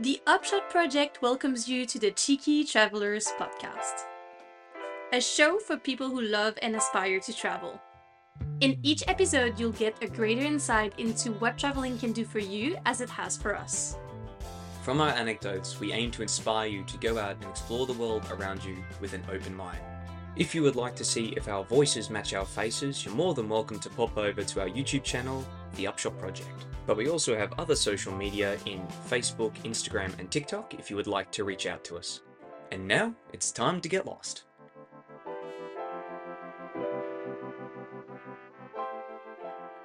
The Upshot Project welcomes you to the Cheeky Travelers podcast, a show for people who love and aspire to travel. In each episode, you'll get a greater insight into what traveling can do for you as it has for us. From our anecdotes, we aim to inspire you to go out and explore the world around you with an open mind. If you would like to see if our voices match our faces, you're more than welcome to pop over to our YouTube channel, The Upshot Project. But we also have other social media in Facebook, Instagram, and TikTok if you would like to reach out to us. And now it's time to get lost.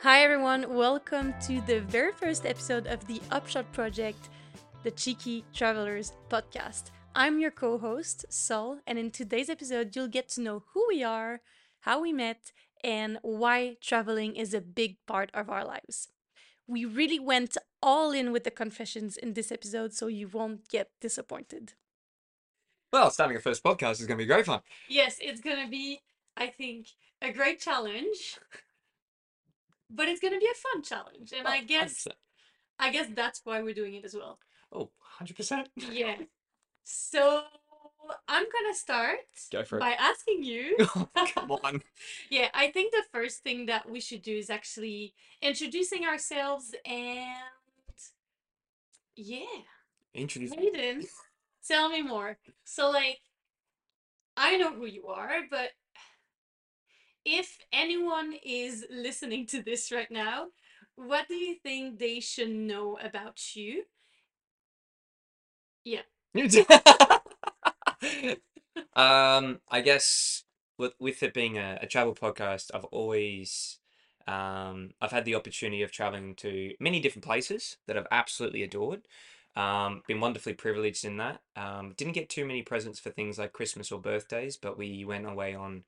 Hi, everyone. Welcome to the very first episode of the Upshot Project, the Cheeky Travelers podcast. I'm your co host, Sol, and in today's episode, you'll get to know who we are, how we met, and why traveling is a big part of our lives. We really went all in with the confessions in this episode, so you won't get disappointed. Well, starting a first podcast is going to be great fun. Yes, it's gonna be, I think, a great challenge, but it's gonna be a fun challenge, and oh, I Oh, guess 100%. I guess that's why we're doing it as well. Oh, 100%. Yeah. So I'm gonna start Go by asking you. Oh Come on. yeah, I think the first thing that we should do is actually introducing ourselves and yeah, Introduce Hayden, tell me more. So like, I know who you are, but if anyone is listening to this right now, what do you think they should know about you? Yeah. um, I guess with with it being a, a travel podcast, I've always um I've had the opportunity of traveling to many different places that I've absolutely adored. Um, been wonderfully privileged in that. Um, didn't get too many presents for things like Christmas or birthdays, but we went away on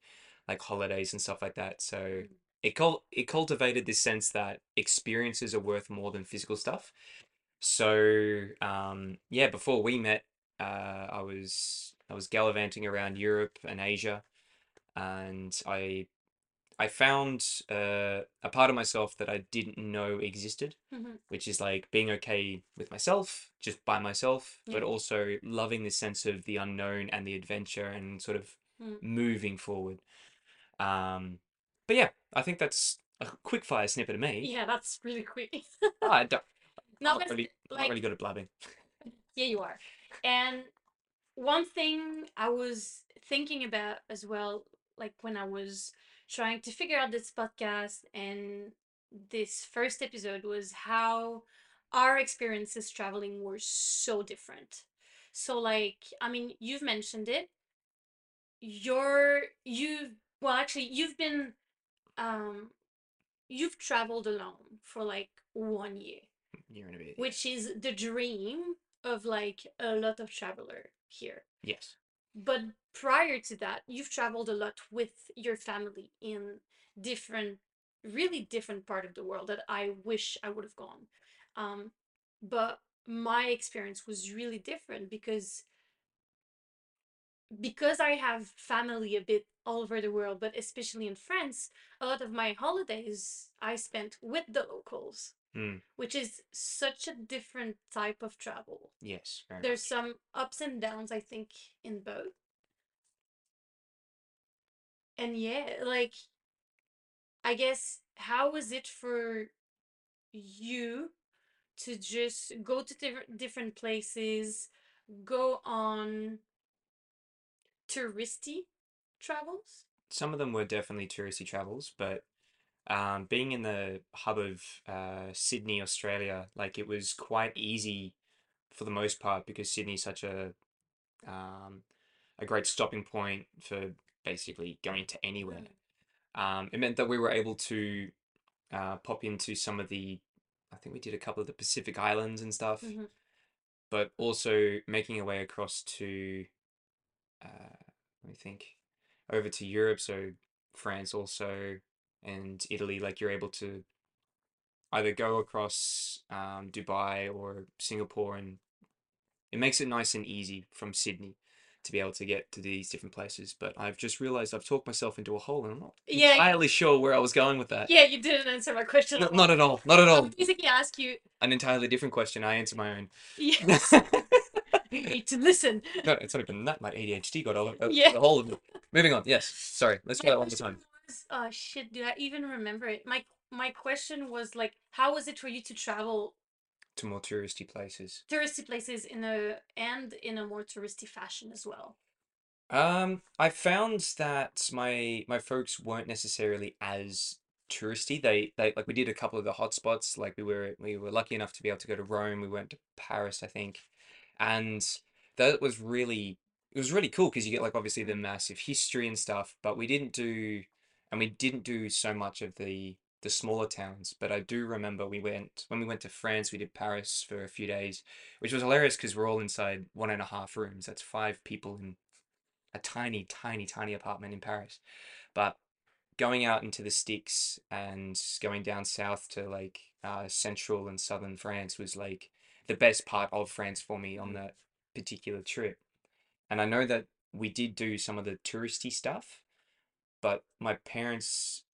like holidays and stuff like that. So it cul it cultivated this sense that experiences are worth more than physical stuff. So um, yeah, before we met, uh, I was I was gallivanting around Europe and Asia, and I I found uh, a part of myself that I didn't know existed, Mhm. which is like being okay with myself, just by myself, but also loving this sense of the unknown and the adventure and sort of Mm. moving forward. Um, but yeah, I think that's a quick fire snippet of me. Yeah, that's really quick. I don't, No, not really, not really good at blabbing. Yeah, you are. And one thing I was thinking about as well, like when I was trying to figure out this podcast and this first episode, was how our experiences traveling were so different. So, like, I mean, you've mentioned it. You're, you've, well, actually, you've been, um, you've traveled alone for like one year Year and a bit. which is the dream of like a lot of traveler here. Yes. But prior to that, you've traveled a lot with your family in different, really different part of the world that I wish I would have gone. Um, but my experience was really different because because I have family a bit all over the world, but especially in France, a lot of my holidays I spent with the locals Mm. which is such a different type of travel. Yes. Very There's some ups and downs, I think, in both. And yeah, like, I guess, how was it for you to just go to different different places, go on touristy travels? some of them were definitely touristy travels, but um, being in the hub of uh, Sydney, Australia, like it was quite easy for the most part because Sydney's such a um, a great stopping point for basically going to anywhere. Um, it meant that we were able to uh, pop into some of the, I think we did a couple of the Pacific Islands and stuff, Mhm. but also making our way across to, uh, let me think, over to Europe, so France also, and Italy, like you're able to either go across um, Dubai or Singapore, and it makes it nice and easy from Sydney to be able to get to these different places. But I've just realized I've talked myself into a hole, and I'm not Yeah, entirely sure where I was going with that. yeah, you didn't answer my question. No, at all. not at all. Not at I all. basically ask you, An entirely different question. I answer my own. yes, you need to listen. No, it's not even that. My ADHD got all uh, Yeah. the whole of it. Moving on. Yes. Sorry. Let's try that one more time. Oh shit, do I even remember it? My my question was like, how was it for you to travel To more touristy places. touristy places in a and in a more touristy fashion as well? Um, I found that my my folks weren't necessarily as touristy. They they like we did a couple of the hotspots. Like we were we were lucky enough to be able to go to Rome. We went to Paris, I think, and that was really it was really cool because you get like obviously the massive history and stuff. But we didn't do and we didn't do so much of the the smaller towns. But I do remember we went when we went to France. We did Paris for a few days, which was hilarious because we're all inside one and a half rooms. That's five people in a tiny, tiny, tiny apartment in Paris. But going out into the sticks and going down south to like uh, central and southern France was like the best part of France for me on that particular trip. And I know that we did do some of the touristy stuff, but my parents,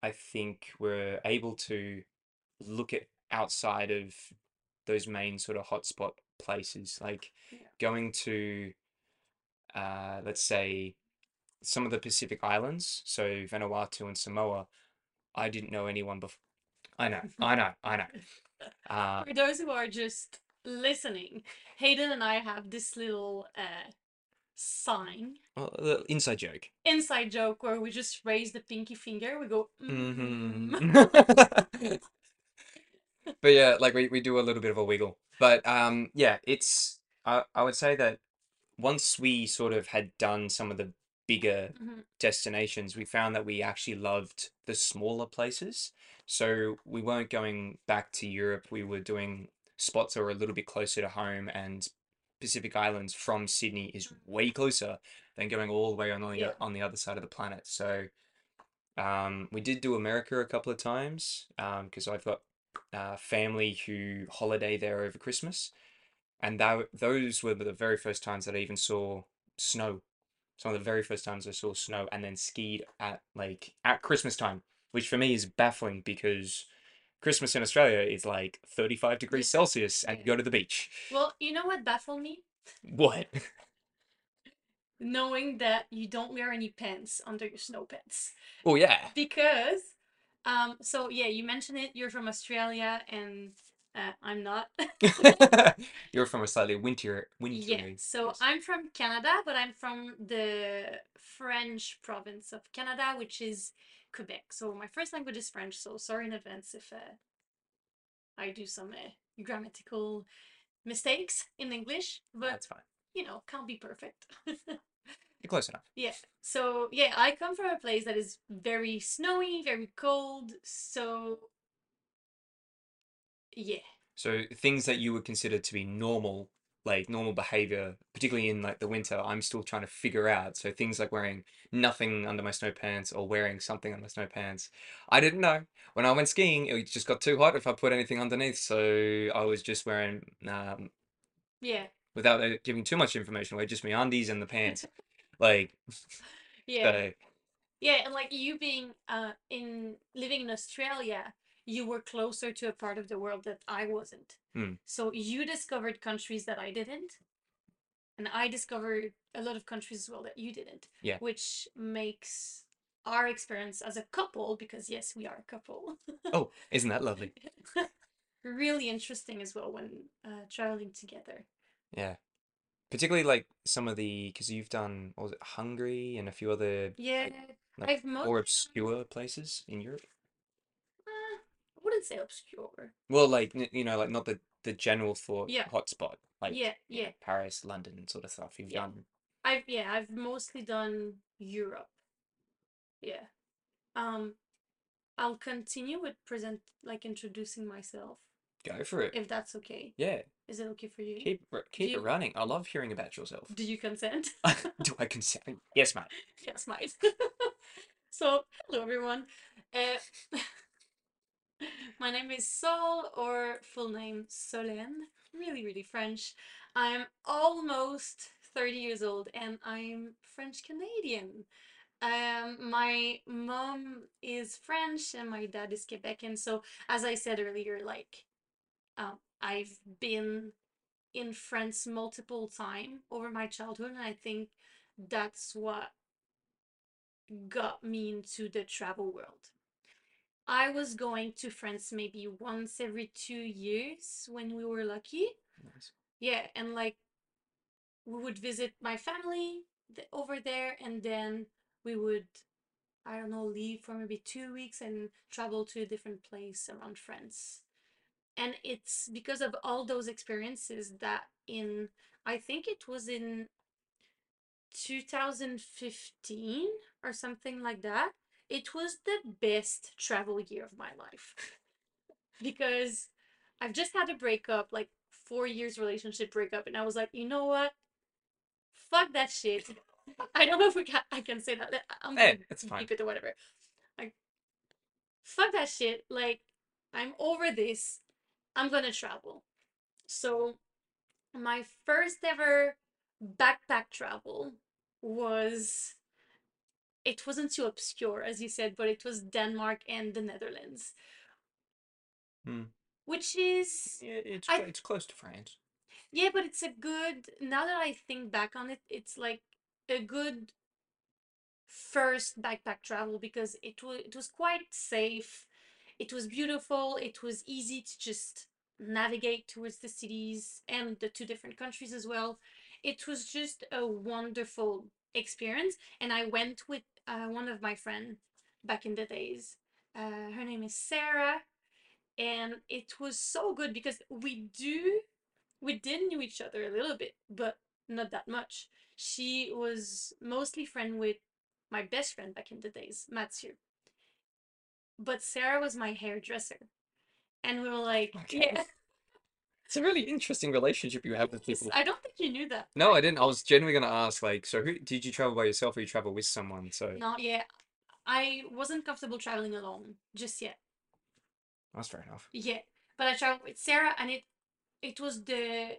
I think, were able to look at outside of those main sort of hotspot places, like Yeah. going to uh, let's say some of the Pacific Islands, so Vanuatu and Samoa, I didn't know anyone before. I know, I know, I know. Uh, For those who are just listening, Hayden and I have this little uh sign well, the inside joke. inside joke where we just raise the pinky finger. We go. Mm-hmm. hmm But yeah, like we, we do a little bit of a wiggle. But um, yeah, it's I, I would say that once we sort of had done some of the bigger Mhm. destinations, we found that we actually loved the smaller places. So we weren't going back to Europe. We were doing spots that were a little bit closer to home, and Pacific Islands from Sydney is way closer than going all the way on the Yeah. on the other side of the planet. So um, we did do America a couple of times because I've got uh, family who holiday there over Christmas, and that those were the very first times that I even saw snow. Some of the very first times I saw snow, and then skied at like at Christmas time, which for me is baffling because Christmas in Australia is like 35 degrees Yeah. Celsius, and you Yeah. go to the beach. Well, you know what baffled me? What? Knowing that you don't wear any pants under your snow pants. Oh yeah. Because, um, so yeah, you mentioned it. You're from Australia, and uh, I'm not. You're from a slightly winter, Yeah, wintry. so place. I'm from Canada, but I'm from the French province of Canada, which is Quebec. So my first language is French, so sorry in advance if uh, I do some uh, grammatical mistakes in English, but That's fine. you know, can't be perfect. You're close enough. yeah, so yeah, I come from a place that is very snowy, very cold, so yeah. So things that you would consider to be normal, like normal behavior, particularly in like the winter, I'm still trying to figure out. So things like wearing nothing under my snow pants or wearing something under my snow pants. I didn't know. When I went skiing, it just got too hot if I put anything underneath. So I was just wearing, um, Yeah, without uh, giving too much information away, just my undies and the pants. Like, yeah. so Yeah, and like you being uh in living in Australia, you were closer to a part of the world that I wasn't. Hmm. So you discovered countries that I didn't, and I discovered a lot of countries as well that you didn't. Yeah. Which makes our experience as a couple, because yes, we are a couple, oh, isn't that lovely? really interesting as well when uh, traveling together. Yeah. Particularly like some of the, because you've done, was it, Hungary and a few other Yeah, like I've mostly more obscure places in Europe. Wouldn't say obscure. Well, like n- you know, like not the the general thought Yeah. hotspot, like yeah, you know, yeah. Paris, London, sort of stuff. You've Yeah. done. I've yeah, I've mostly done Europe. Yeah. Um, I'll continue with present like introducing myself, Go for it. if that's okay. Yeah, Is it okay for you? keep r- keep you- it running. I love hearing about yourself. Do you consent? Do I consent? Yes, mate. yes, mate. so, hello everyone. Uh, my name is Sol, or full name Solène. Really, really French. I'm almost 30 years old and I'm French Canadian. Um, my mom is French and my dad is Quebecan. So, as I said earlier, like, um, I've been in France multiple time over my childhood, and I think that's what got me into the travel world. I was going to France maybe once every two years when we were lucky. Nice. Yeah, and like we would visit my family th- over there, and then we would, I don't know, leave for maybe two weeks and travel to a different place around France. And it's because of all those experiences that in, I think it was in 2015 or something like that, it was the best travel year of my life. because I've just had a breakup, like four years relationship breakup, and I was like, you know what? Fuck that shit. I don't know if we can I can say that. I'm Hey, gonna it's fine. keep it or whatever. Like, fuck that shit. Like, I'm over this. I'm gonna travel. So, my first ever backpack travel was it wasn't too obscure as you said, but it was Denmark and the Netherlands, Hmm. which is Yeah, it's I- it's close to France. yeah, but it's a good now that I think back on it, it's like a good first backpack travel because it was it was quite safe. It was beautiful. It was easy to just navigate towards the cities and the two different countries as well. It was just a wonderful experience, and I went with uh, one of my friends back in the days. Uh, her name is Sarah, and it was so good because we do we did knew each other a little bit, but not that much. She was mostly friend with my best friend back in the days, Mathieu. But Sarah was my hairdresser. And we were like, Okay. yeah. It's a really interesting relationship you have with people. I don't think you knew that. No, I didn't. I was genuinely gonna ask, like, so who did you travel by yourself or you travel with someone? So Not yet. I wasn't comfortable traveling alone just yet. that's fair enough. Yeah. But I traveled with Sarah and it it was the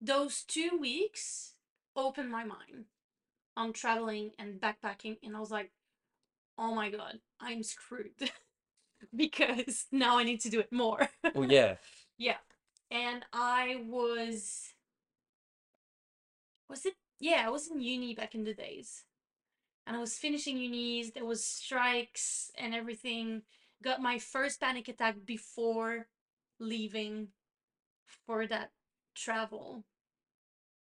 those two weeks opened my mind on traveling and backpacking and I was like, oh my god, I'm screwed. because now I need to do it more. Well, yeah. yeah. And I was was it yeah, I was in uni back in the days. And I was finishing unis, there was strikes and everything. Got my first panic attack before leaving for that travel.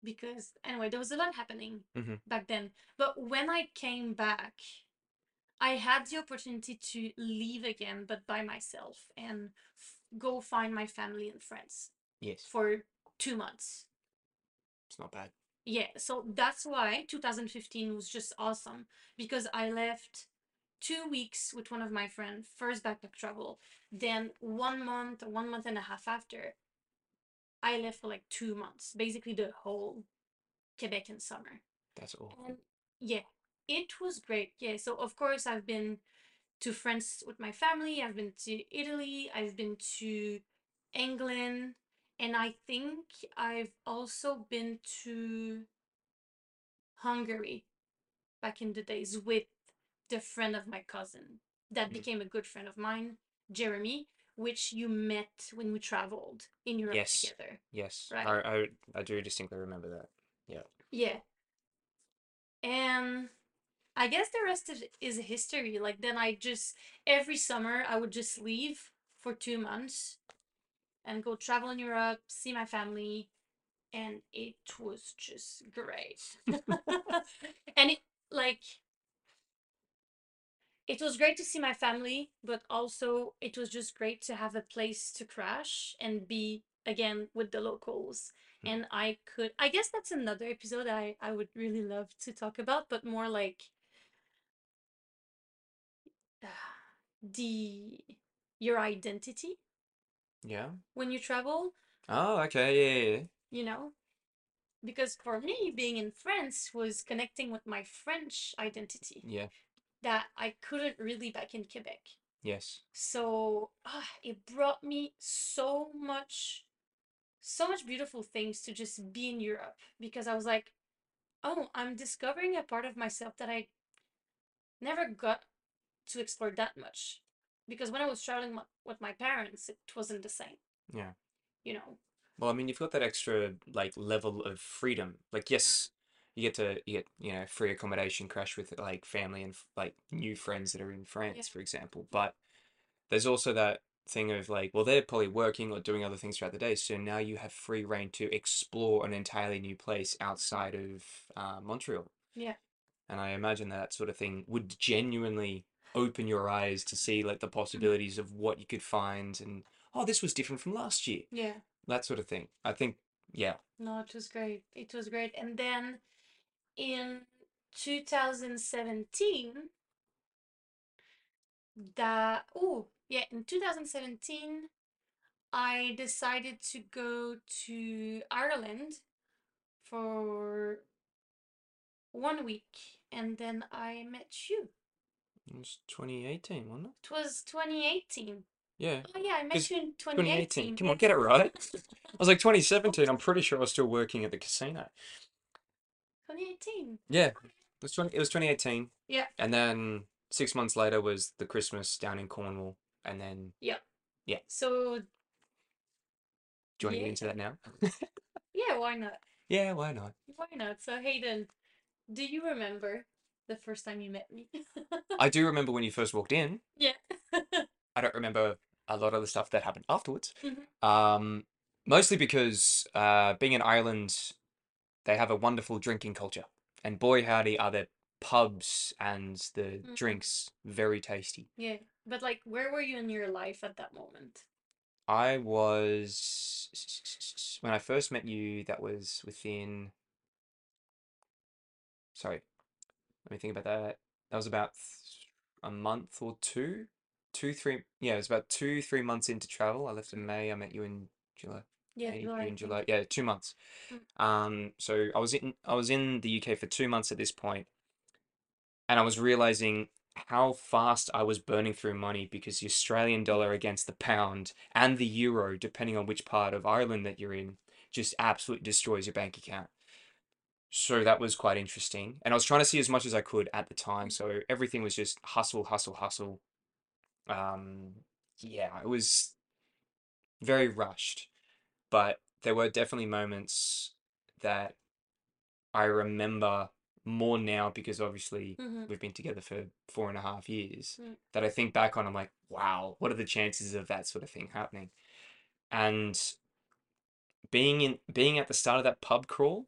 Because anyway, there was a lot happening Mhm. back then. But when I came back, I had the opportunity to leave again, but by myself and f- go find my family and friends Yes. for two months. It's not bad. Yeah, so that's why 2015 was just awesome because I left two weeks with one of my friends, first backpack travel. Then one month one month and a half after, I left for like two months, basically the whole Quebecan summer. That's all. And yeah, it was great. Yeah, so of course I've been to France with my family, I've been to Italy, I've been to England, and I think I've also been to Hungary back in the days with the friend of my cousin that Mhm. became a good friend of mine, Jeremy, which you met when we traveled in Europe Yes. together. Yes. Right. I, I I do distinctly remember that. Yeah. Yeah. And I guess the rest of it is history. Like then I just every summer I would just leave for two months and go travel in Europe, see my family, and it was just great. and it like it was great to see my family, but also it was just great to have a place to crash and be again with the locals. Mm. And I could, I guess that's another episode I, I would really love to talk about, but more like the your identity Yeah. when you travel, Oh, okay. Yeah, yeah, you know? Because for me, being in France was connecting with my French identity Yeah. that I couldn't really back in Quebec. Yes. So ah, it brought me so much, so much beautiful things to just be in Europe because I was like, oh, I'm discovering a part of myself that I never got to explore that much. Because when I was traveling wi- with my parents, it wasn't the same, Yeah. you know. Well, I mean, you've got that extra like level of freedom. Like, yes, you get to you get, you know, free accommodation, crash with like family and like new friends that are in Yeah. France, for example. But there's also that thing of like, well, they're probably working or doing other things throughout the day, so now you have free reign to explore an entirely new place outside of uh, Montreal. Yeah. And I imagine that sort of thing would genuinely open your eyes to see like the Mhm. possibilities of what you could find and oh, this was different from last year. Yeah. That sort of thing. I think, yeah. No, it was great. It was great. And then in 2017, that oh yeah, in 2017, I decided to go to Ireland for one week, and then I met you. It was 2018, wasn't it? It was 2018. Yeah. Oh yeah, I met you in 2018. 2018. Come on, get it right. I was like 2017. I'm pretty sure I was still working at the casino. 2018. Yeah. It was 20, it was 2018. Yeah. And then six months later was the Christmas down in Cornwall. And then, Yeah. Yeah. So do you want to get into that now? yeah, why not? Yeah, why not? Why not? So Hayden, do you remember the first time you met me? I do remember when you first walked in. Yeah. I don't remember a lot of the stuff that happened afterwards. Mhm. Um, mostly because uh, being in Ireland, they have a wonderful drinking culture. And boy, howdy, are their pubs and the Mhm. drinks very tasty. Yeah, but like, where were you in your life at that moment? I was, when I first met you, that was within, sorry, let me think about that. That was about a month or two, two, three, yeah, it was about two, three months into travel. I left in May, I met you in July. Yeah, May, July, I June. July, yeah, two months. Mm. Um, so I was in I was in the UK for two months at this point, and I was realizing how fast I was burning through money because the Australian dollar against the pound and the euro, depending on which part of Ireland that you're in, just absolutely destroys your bank account. So that was quite interesting. And I was trying to see as much as I could at the time. So everything was just hustle, hustle, hustle. Um, yeah, it was very rushed but there were definitely moments that I remember more now because obviously Mm-hmm. we've been together for four and a half years Mm. that I think back on, I'm like, wow, what are the chances of that sort of thing happening? And being in being at the start of that pub crawl,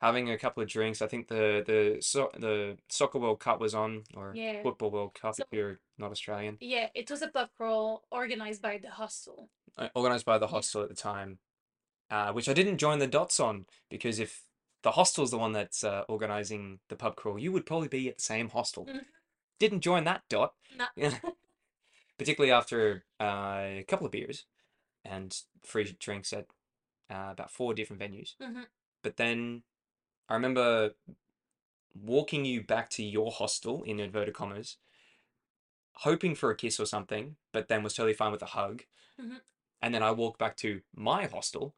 having a couple of drinks, I think the the so, the soccer World Cup was on, or Yeah. football World Cup So if you're not Australian, yeah, it was a pub crawl organized by the hostel. uh, organized by the Yeah. hostel at the time. uh, which I didn't join the dots on because if the hostel's the one that's uh, organizing the pub crawl, you would probably be at the same hostel. Mhm. Didn't join that dot, Nah. particularly after uh, a couple of beers and free drinks at uh, about four different venues. hmm But then I remember walking you back to your hostel in inverted commas, hoping for a kiss or something, but then was totally fine with a hug. Mhm. And then I walked back to my hostel,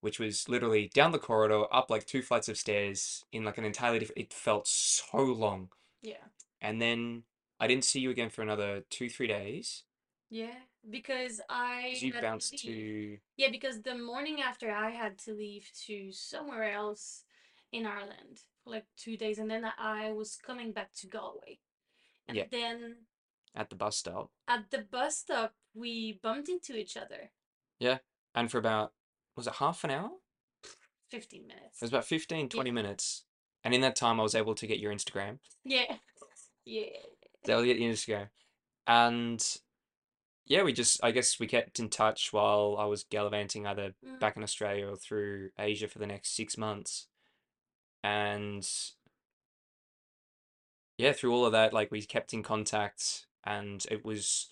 which was literally down the corridor, up like two flights of stairs in like an entirely different, it felt so long. Yeah. And then I didn't see you again for another two, three days Yeah, because I you to bounced leave. to, Yeah, because the morning after I had to leave to somewhere else in Ireland for like two days, and then I was coming back to Galway. And yeah, then at the bus stop. at the bus stop, we bumped into each other. Yeah. And for about, was it half an hour? 15 minutes. It was about 15, Yeah. 20 minutes. And in that time, I was able to get your Instagram. Yeah. Yeah. I was able to get your Instagram. And yeah, we just, I guess we kept in touch while I was gallivanting either Mm. back in Australia or through Asia for the next six months. And yeah, through all of that, like we kept in contact and it was,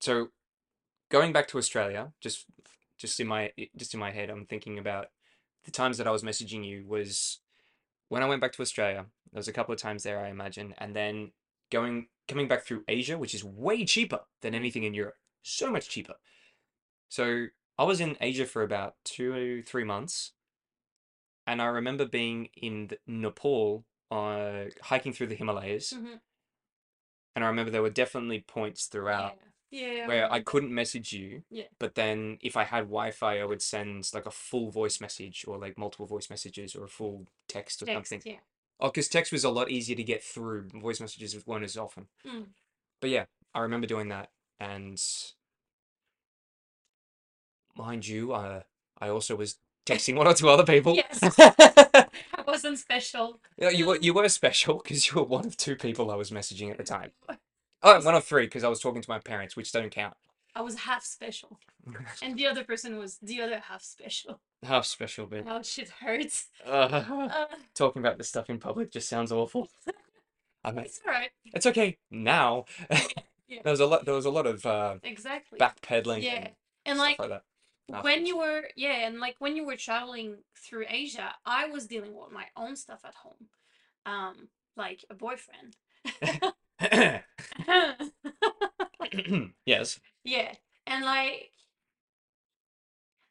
so going back to Australia, just just in my just in my head, I'm thinking about the times that I was messaging you was when I went back to Australia. There was a couple of times there, I imagine, and then going coming back through Asia, which is way cheaper than anything in Europe, so much cheaper. So I was in Asia for about two, three months, and I remember being in Nepal, uh, hiking through the Himalayas, hmm and I remember there were definitely points throughout Yeah. I where I remember. couldn't message you, Yeah. but then if I had Wi-Fi, I would send like a full voice message or like multiple voice messages or a full text or Text. something. Yeah. Oh, because text was a lot easier to get through. Voice messages weren't as often. Mm. But yeah, I remember doing that, and mind you, uh, I also was texting one or two other people. Yes. I wasn't special. Yeah, you were you were special because you were one of two people I was messaging at the time. Oh, one of three because I was talking to my parents, which don't count. I was half special, and the other person was the other half special. Half special bit. Oh, shit hurts. Uh, Uh, talking about this stuff in public just sounds awful. I mean, it's alright. it's okay now. Yeah. There was a lot. There was a lot of uh, Exactly. backpedaling Yeah. and And like like. When you were yeah, and like when you were traveling through Asia, I was dealing with my own stuff at home. Um, like a boyfriend. yes. Yeah. And like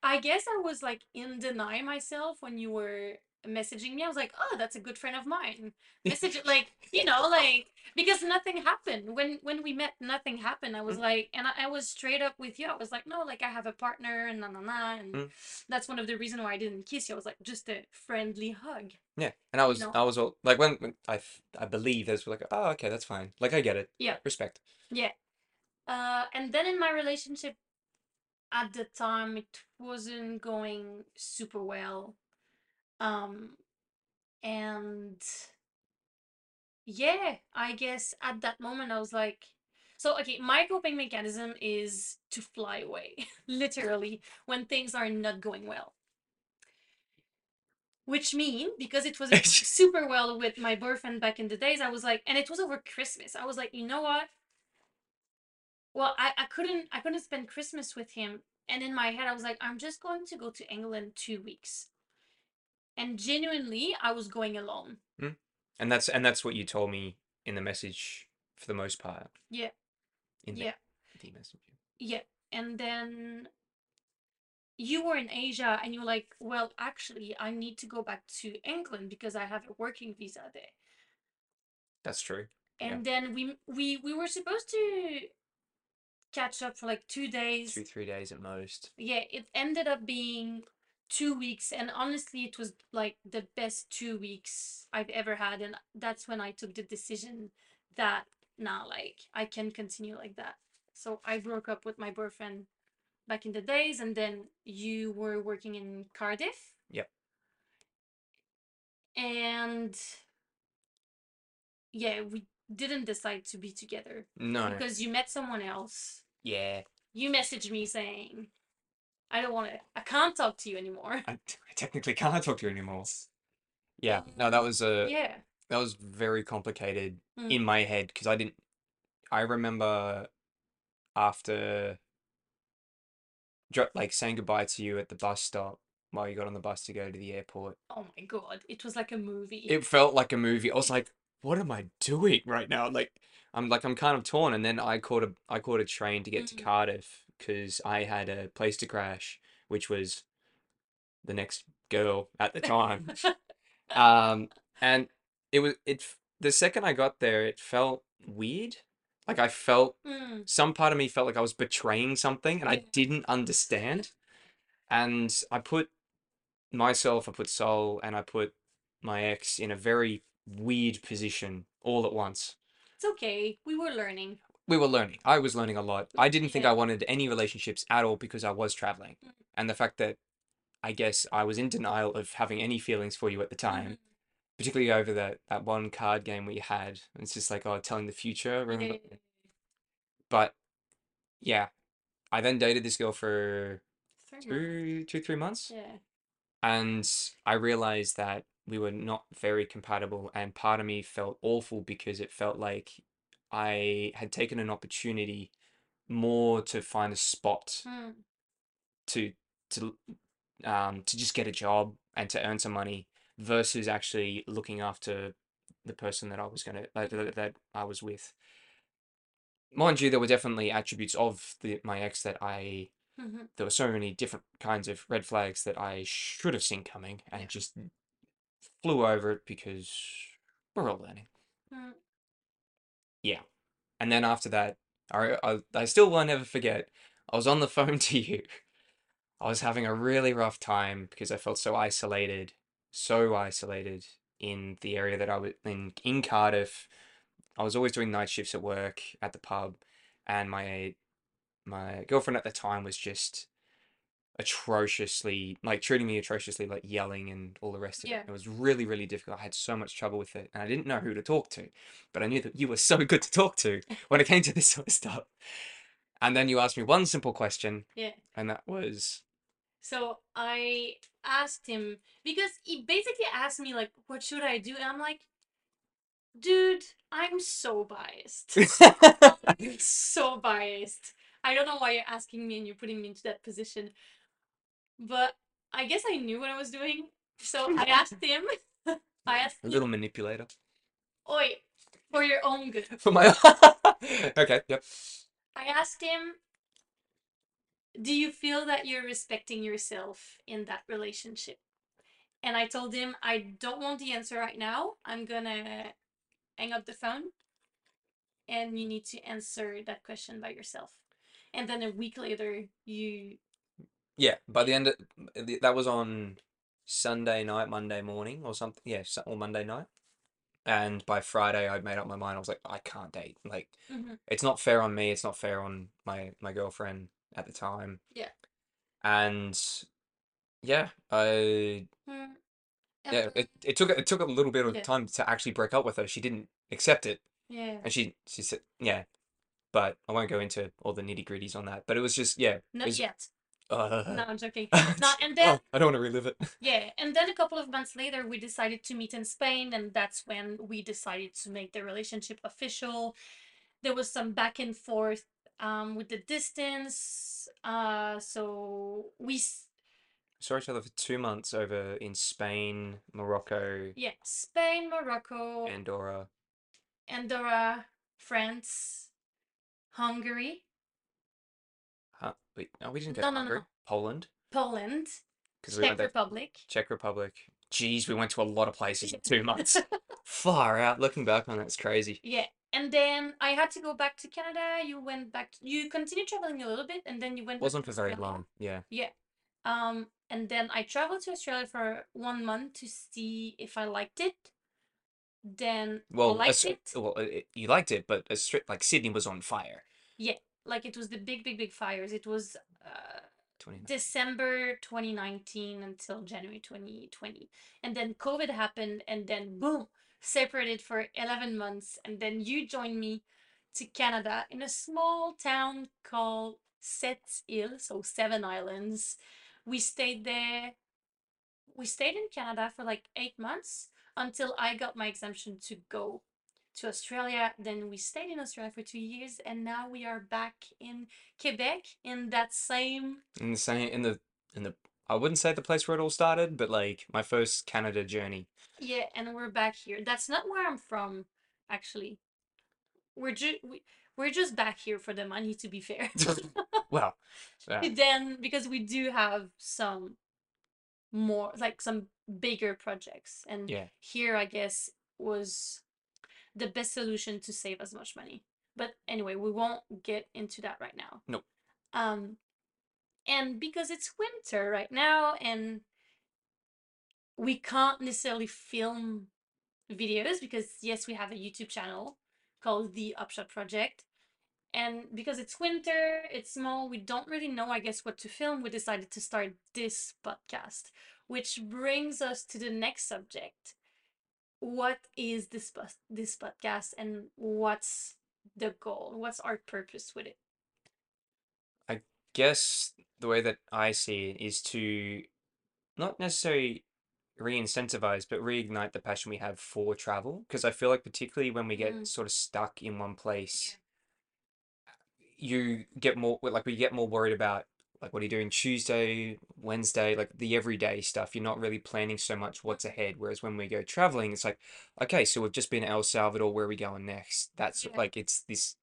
I guess I was like in denial myself when you were messaging me. I was like, oh, that's a good friend of mine. Message like, you know, like because nothing happened. When when we met, nothing happened. I was Mm. like and I, I was straight up with you. I was like, no, like I have a partner and na na na and Mm. that's one of the reasons why I didn't kiss you. I was like, just a friendly hug. Yeah, and I was know? I was all like when, when I I believe there's like oh okay that's fine like I get it Yeah. respect Yeah. Uh, and then in my relationship at the time, it wasn't going super well. Um, and yeah, I guess at that moment I was like, so okay, my coping mechanism is to fly away, literally, when things are not going well. Which mean because it wasn't super well with my boyfriend back in the days, I was like, and it was over Christmas. I was like, you know what? Well, I, I couldn't I couldn't spend Christmas with him, and in my head I was like, I'm just going to go to England two weeks. And genuinely, I was going alone. Mm. and that's and that's what you told me in the message for the most part Yeah, in the, yeah, the message yeah. And then you were in Asia, and you were like, well, actually, I need to go back to England because I have a working visa there. that's true Yeah. And then we we we were supposed to catch up for like two days. two three days at most yeah, it ended up being two weeks, and honestly, it was like the best two weeks I've ever had, and that's when I took the decision that nah, like I can continue like that. So I broke up with my boyfriend back in the days, and then you were working in Cardiff. Yep. And yeah, we didn't decide to be together no because you met someone else yeah you messaged me saying, I don't want to, I can't talk to you anymore. I, I technically can't talk to you anymore yeah no that was a yeah. that was very complicated Mm. in my head because I didn't I remember after like saying goodbye to you at the bus stop while you got on the bus to go to the airport Oh my god, it was like a movie. it felt like a movie. I was like, what am I doing right now? Like, I'm like, I'm kind of torn. And then I caught a, I caught a train to get to Mm. Cardiff because I had a place to crash, which was the next girl at the time. um, and it was, it, the second I got there, it felt weird. Like I felt, Mm, some part of me felt like I was betraying something and I didn't understand. And I put myself, I put Sol, and I put my ex in a very weird position all at once. it's okay. We were learning. We were learning. I was learning a lot. I didn't think I wanted any relationships at all because I was traveling. Mm. And the fact that I guess I was in denial of having any feelings for you at the time, Mhm. particularly over that, that one card game we had. It's just like, oh, telling the future, remember? But yeah, I then dated this girl for Three months. two, three months. Yeah. and I realized that we were not very compatible, and part of me felt awful because it felt like I had taken an opportunity more to find a spot Mm, to to um to just get a job and to earn some money versus actually looking after the person that I was gonna uh, that, that I was with. Mind you, there were definitely attributes of the my ex that I hmm there were so many different kinds of red flags that I should have seen coming and Yeah. just flew over it because we're all learning. Mm. Yeah. And then after that, I, I, I still will never forget, I was on the phone to you. I was having a really rough time because I felt so isolated, so isolated in the area that I was in, in Cardiff. I was always doing night shifts at work, at the pub, and my my girlfriend at the time was just atrociously like treating me atrociously like yelling and all the rest of Yeah. it it was really really difficult i had so much trouble with it and i didn't know who to talk to but i knew that you were so good to talk to when it came to this sort of stuff and then you asked me one simple question Yeah. and that was So I asked him because he basically asked me like, "What should I do?" And I'm like, "Dude, I'm so biased. I'm so biased. I don't know why you're asking me and you're putting me into that position, but I guess I knew what I was doing. So I asked him. I asked a him, little manipulator "Oi, for your own good." for my okay yep I asked him, Do you feel that you're respecting yourself in that relationship? And I told him, I don't want the answer right now. I'm gonna hang up the phone and you need to answer that question by yourself. And then a week later, you. Yeah by the end of that was on sunday night monday morning or something yeah or monday night and by friday i'd made up my mind i was like i can't date like Mhm. it's not fair on me it's not fair on my my girlfriend at the time Yeah. and yeah i Hmm. yeah it, it took it took a little bit of Yeah. time to actually break up with her she didn't accept it yeah. and she she said yeah but i won't go into all the nitty gritties on that but it was just yeah Not was- yet. Uh, No, I'm joking. No, and then oh, i don't want to relive it Yeah, and then a couple of months later, we decided to meet in Spain, and that's when we decided to make the relationship official. There was some back and forth um, with the distance. Uh, so we, saw each other for two months over in spain morocco yeah, Spain, Morocco, andorra Andorra, France, Hungary? Wait no we didn't go No, to no, no, hungary no. poland we Czech went there Republic. Czech Republic. Jeez, we went to a lot of places in two months. Far out. Looking back on it, it's crazy. Yeah, and then I had to go back to Canada. You went back. you continued traveling a little bit, and then you went. back Wasn't to for very Australia. long. Yeah. Yeah. Um, and then I traveled to Australia for one month to see if I liked it. Then I Well, liked Aus- it. well, it, it- you liked it, but Austra- like Sydney was on fire. Like it was the big, big, big fires. It was uh, 29. December 2019 until January 2020. And then COVID happened, and then boom, separated for 11 months. And then you joined me to Canada in a small town called Sept Îles, so Seven Islands. We stayed there. We stayed in Canada for like eight months until I got my exemption to go to Australia. Then we stayed in Australia for two years, and now we are back in Quebec in that same In the same, in the, in the, I wouldn't say the place where it all started, but like my first Canada journey. Yeah, and we're back here. That's not where I'm from, actually. We're just we, we're just back here for the money, to be fair. Well, yeah. then because we do have some more like some bigger projects, and Yeah. here I guess was the best solution to save as much money. But anyway, we won't get into that right now. Nope. Um, and because it's winter right now, and we can't necessarily film videos because yes, we have a YouTube channel called the Upshot Project. And because it's winter, it's small, we don't really know, I guess, what to film. We decided to start this podcast, which brings us to the next subject. What is this this podcast and what's the goal? What's our purpose with it? I guess the way that I see it is to not necessarily re-incentivize, but reignite the passion we have for travel. Because I feel like particularly when we get Mm. sort of stuck in one place, you get more like we get more worried about like what are you doing Tuesday, Wednesday, like the everyday stuff. You're not really planning so much what's ahead. Whereas when we go traveling, it's like, okay, so we've just been to El Salvador, where are we going next? That's Yeah. like it's this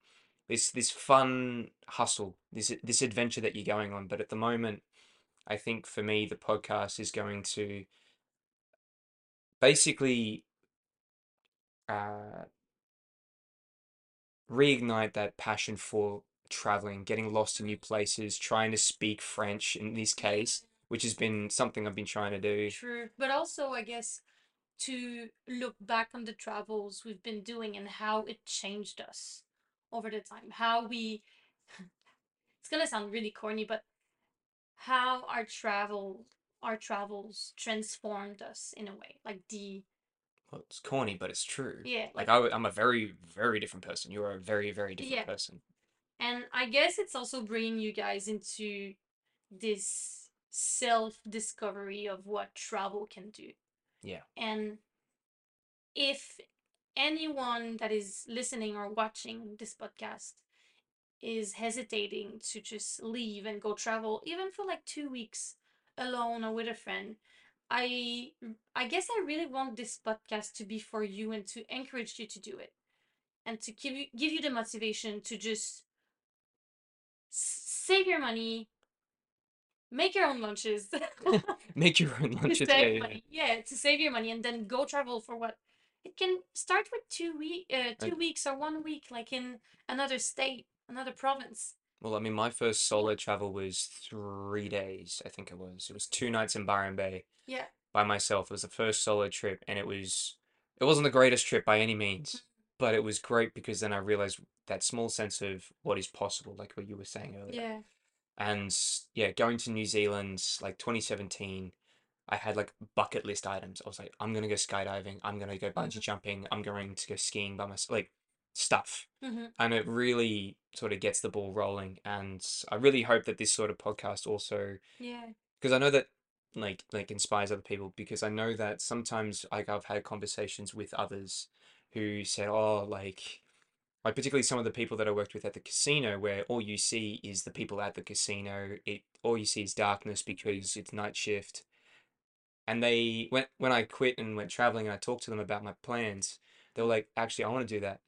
this this fun hustle, this this adventure that you're going on. But at the moment, I think for me, the podcast is going to basically uh, reignite that passion for traveling, getting lost in new places, trying to speak French in this case, mm-hmm. which has been something I've been trying to do. True. But also, I guess, to look back on the travels we've been doing and how it changed us over the time. How we, it's gonna sound really corny, but how our travel, our travels transformed us in a way. Like the, Well, it's corny, but it's true. yeah, Like like, I, am a very, very different person. You're a very, very different yeah. person. And I guess it's also bringing you guys into this self-discovery of what travel can do. Yeah. And if anyone that is listening or watching this podcast is hesitating to just leave and go travel, even for like two weeks alone or with a friend, I I guess I really want this podcast to be for you and to encourage you to do it and to give you give you the motivation to just save your money, make your own lunches, Make your own lunches. Yeah, money. Yeah, to save your money and then go travel for what it can start with two week uh, two weeks or one week, like in another state, another province. well, I mean, my first solo travel was three days, I think it was. It was two nights in Byron Bay Yeah. by myself. It was the first solo trip, and it was, it wasn't the greatest trip by any means, but it was great because then I realized that small sense of what is possible, like what you were saying earlier. Yeah. And yeah, going to New Zealand, like 2017, I had like bucket list items. I was like, I'm gonna go skydiving, I'm gonna go bungee Mhm. jumping, I'm going to go skiing by myself, like stuff. Mhm. And it really sort of gets the ball rolling. And I really hope that this sort of podcast also, Yeah. because I know that like like inspires other people, because I know that sometimes like I've had conversations with others who said, oh, like like particularly some of the people that I worked with at the casino, where all you see is the people at the casino. It all you see is darkness because it's night shift. And they when when I quit and went traveling and I talked to them about my plans, they were like, actually, I want to do that.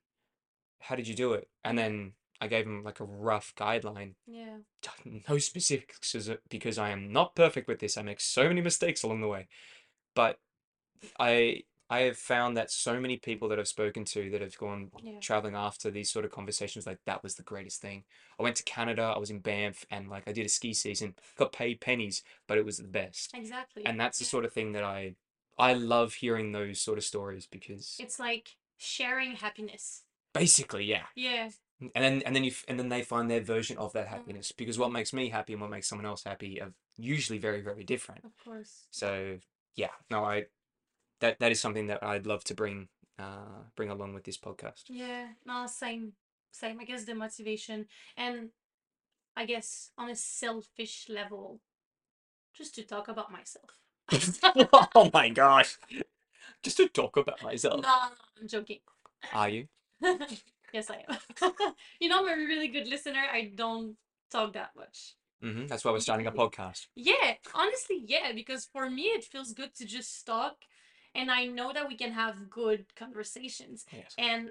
How did you do it? And then I gave them like a rough guideline. Yeah. No specifics because I am not perfect with this. I make so many mistakes along the way. But I I have found that so many people that I've spoken to that have gone Yeah. traveling after these sort of conversations, like that was the greatest thing. I went to Canada, I was in Banff, and like I did a ski season, got paid pennies, but it was the best. Exactly. And that's the sort of thing that I I love hearing those sort of stories because It's like sharing happiness. basically, yeah. Yeah. And then and then you and then they find their version of that Mm. happiness because what makes me happy and what makes someone else happy are usually very, very different. Of course. So yeah, no, I that that is something that I'd love to bring uh bring along with this podcast. Yeah. No, same. Same. I guess the motivation and I guess on a selfish level, just to talk about myself. oh my gosh. Just to talk about myself. no, no, I'm joking. Are you? yes, I am. you know, I'm a really good listener. I don't talk that much. hmm That's why we're starting a podcast. Yeah, honestly, yeah, because for me it feels good to just talk and I know that we can have good conversations. Yes. And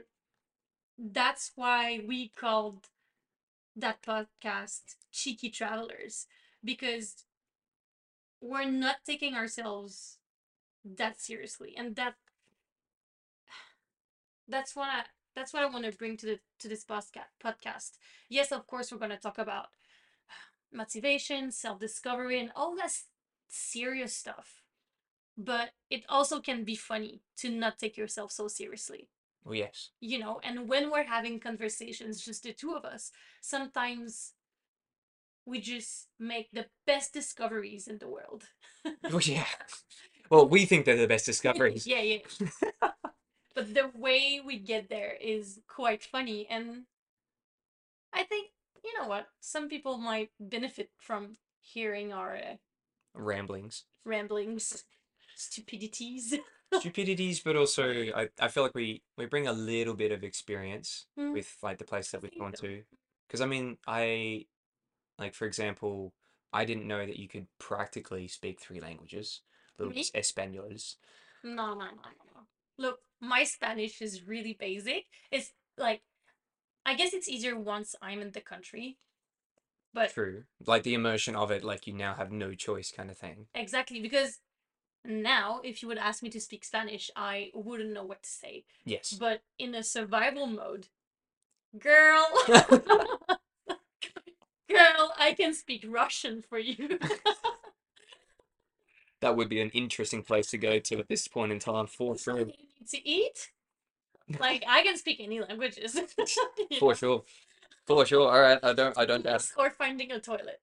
that's why we called that podcast Cheeky Travelers because we're not taking ourselves that seriously and that that's what I that's what I want to bring to the to this podcast podcast. Yes, of course we're going to talk about motivation, self-discovery and all that serious stuff. But it also can be funny to not take yourself so seriously Well, yes. you know and when we're having conversations just the two of us sometimes we just make the best discoveries in the world Well, yeah. Well, we think they're the best discoveries. yeah yeah but the way we get there is quite funny and i think you know what some people might benefit from hearing our uh, Ramblings. ramblings stupidities Stupidities, but also I, I feel like we, we bring a little bit of experience Mm, with like the place that we've gone to. Because I mean, I like for example, I didn't know that you could practically speak three languages, little no no no no no look my spanish is really basic it's like I guess it's easier once I'm in the country. But True. Like the immersion of it, like you now have no choice kind of thing. exactly because now if you would ask me to speak Spanish, I wouldn't know what to say. Yes. But in a survival mode, girl, girl, I can speak Russian for you. That would be an interesting place to go to at this point in time for sure. you need to eat. Like I can speak any languages. For sure. For sure. All right. I don't I don't doubt. or finding a toilet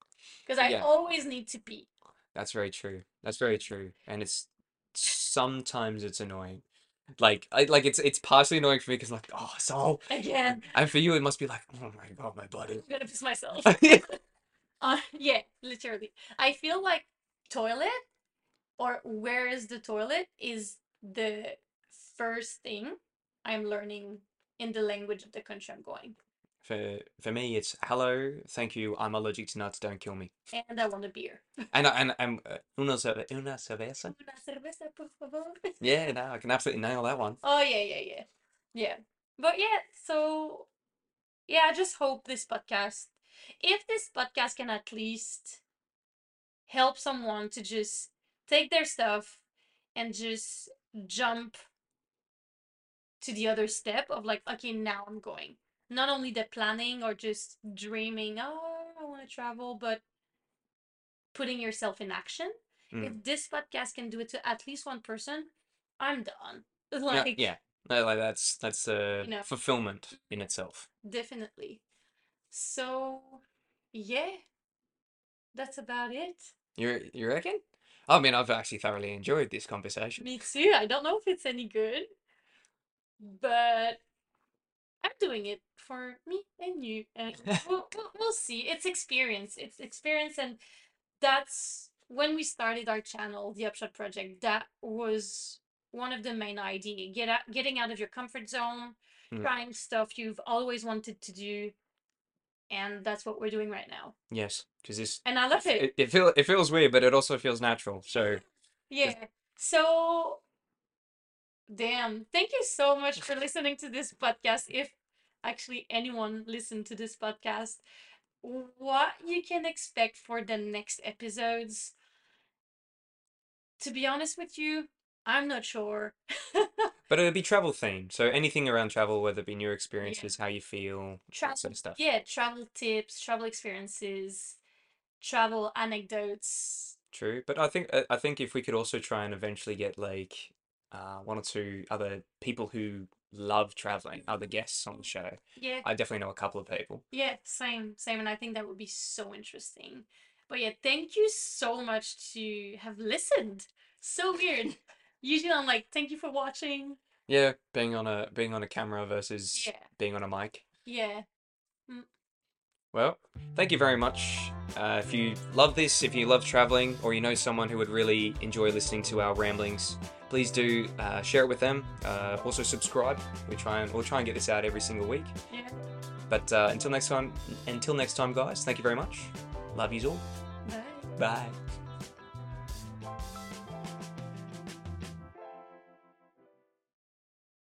because I Yeah. always need to pee. That's very true. That's very true. And it's sometimes it's annoying. Like I like it's it's partially annoying for me because like oh so Again, and for you it must be like oh my god my body. I'm gonna piss myself. Uh, yeah, literally. I feel like toilet or where is the toilet is the first thing I'm learning in the language of the country I'm going. For for me it's hello, thank you, I'm allergic to nuts, don't kill me. And I want a beer. And I- and I'm uh, una cerve una cerveza. Una cerveza, por favor. Yeah, no, I can absolutely nail that one. Oh yeah, yeah, yeah. Yeah. But yeah, so yeah, I just hope this podcast if this podcast can at least help someone to just take their stuff and just jump to the other step of like, okay, now I'm going. Not only the planning or just dreaming, oh, I want to travel, but putting yourself in action. Mm. If this podcast can do it to at least one person, I'm done. Yeah, Like, yeah. No, like that's that's uh, You know. fulfillment in itself. Definitely. So, yeah, that's about it. You you reckon? I mean, I've actually thoroughly enjoyed this conversation. Me too. I don't know if it's any good, but I'm doing it for me and you, and we'll, we'll, we'll see. It's experience. It's experience, and that's when we started our channel, the Upshot Project. That was one of the main idea. Get out, getting out of your comfort zone, Mm. trying stuff you've always wanted to do, and that's what we're doing right now. Yes, because this And I love it. it, it feel it feels weird, but it also feels natural. So Yeah. So, damn. Thank you so much for listening to this podcast. If actually anyone listened to this podcast, what you can expect for the next episodes. To be honest with you, I'm not sure. But it'll be travel themed. So anything around travel, whether it be new experiences, how you feel, that Travel, sort of stuff. yeah, travel tips, travel experiences, travel anecdotes. True. But I think I think if we could also try and eventually get like uh, one or two other people who love traveling, other guests on the show. Yeah, I definitely know a couple of people. Yeah, same, same, and I think that would be so interesting. But yeah, thank you so much to have listened. So weird. Usually I'm like, thank you for watching. Yeah, being on a being on a camera versus Yeah. being on a mic. Yeah. Well, thank you very much. Uh, if you love this, if you love traveling, or you know someone who would really enjoy listening to our ramblings, please do uh, share it with them. Uh, also subscribe. We try and we'll try and get this out every single week. Yeah. But uh, until next time, until next time, guys. Thank you very much. Love yous all. Bye. Bye.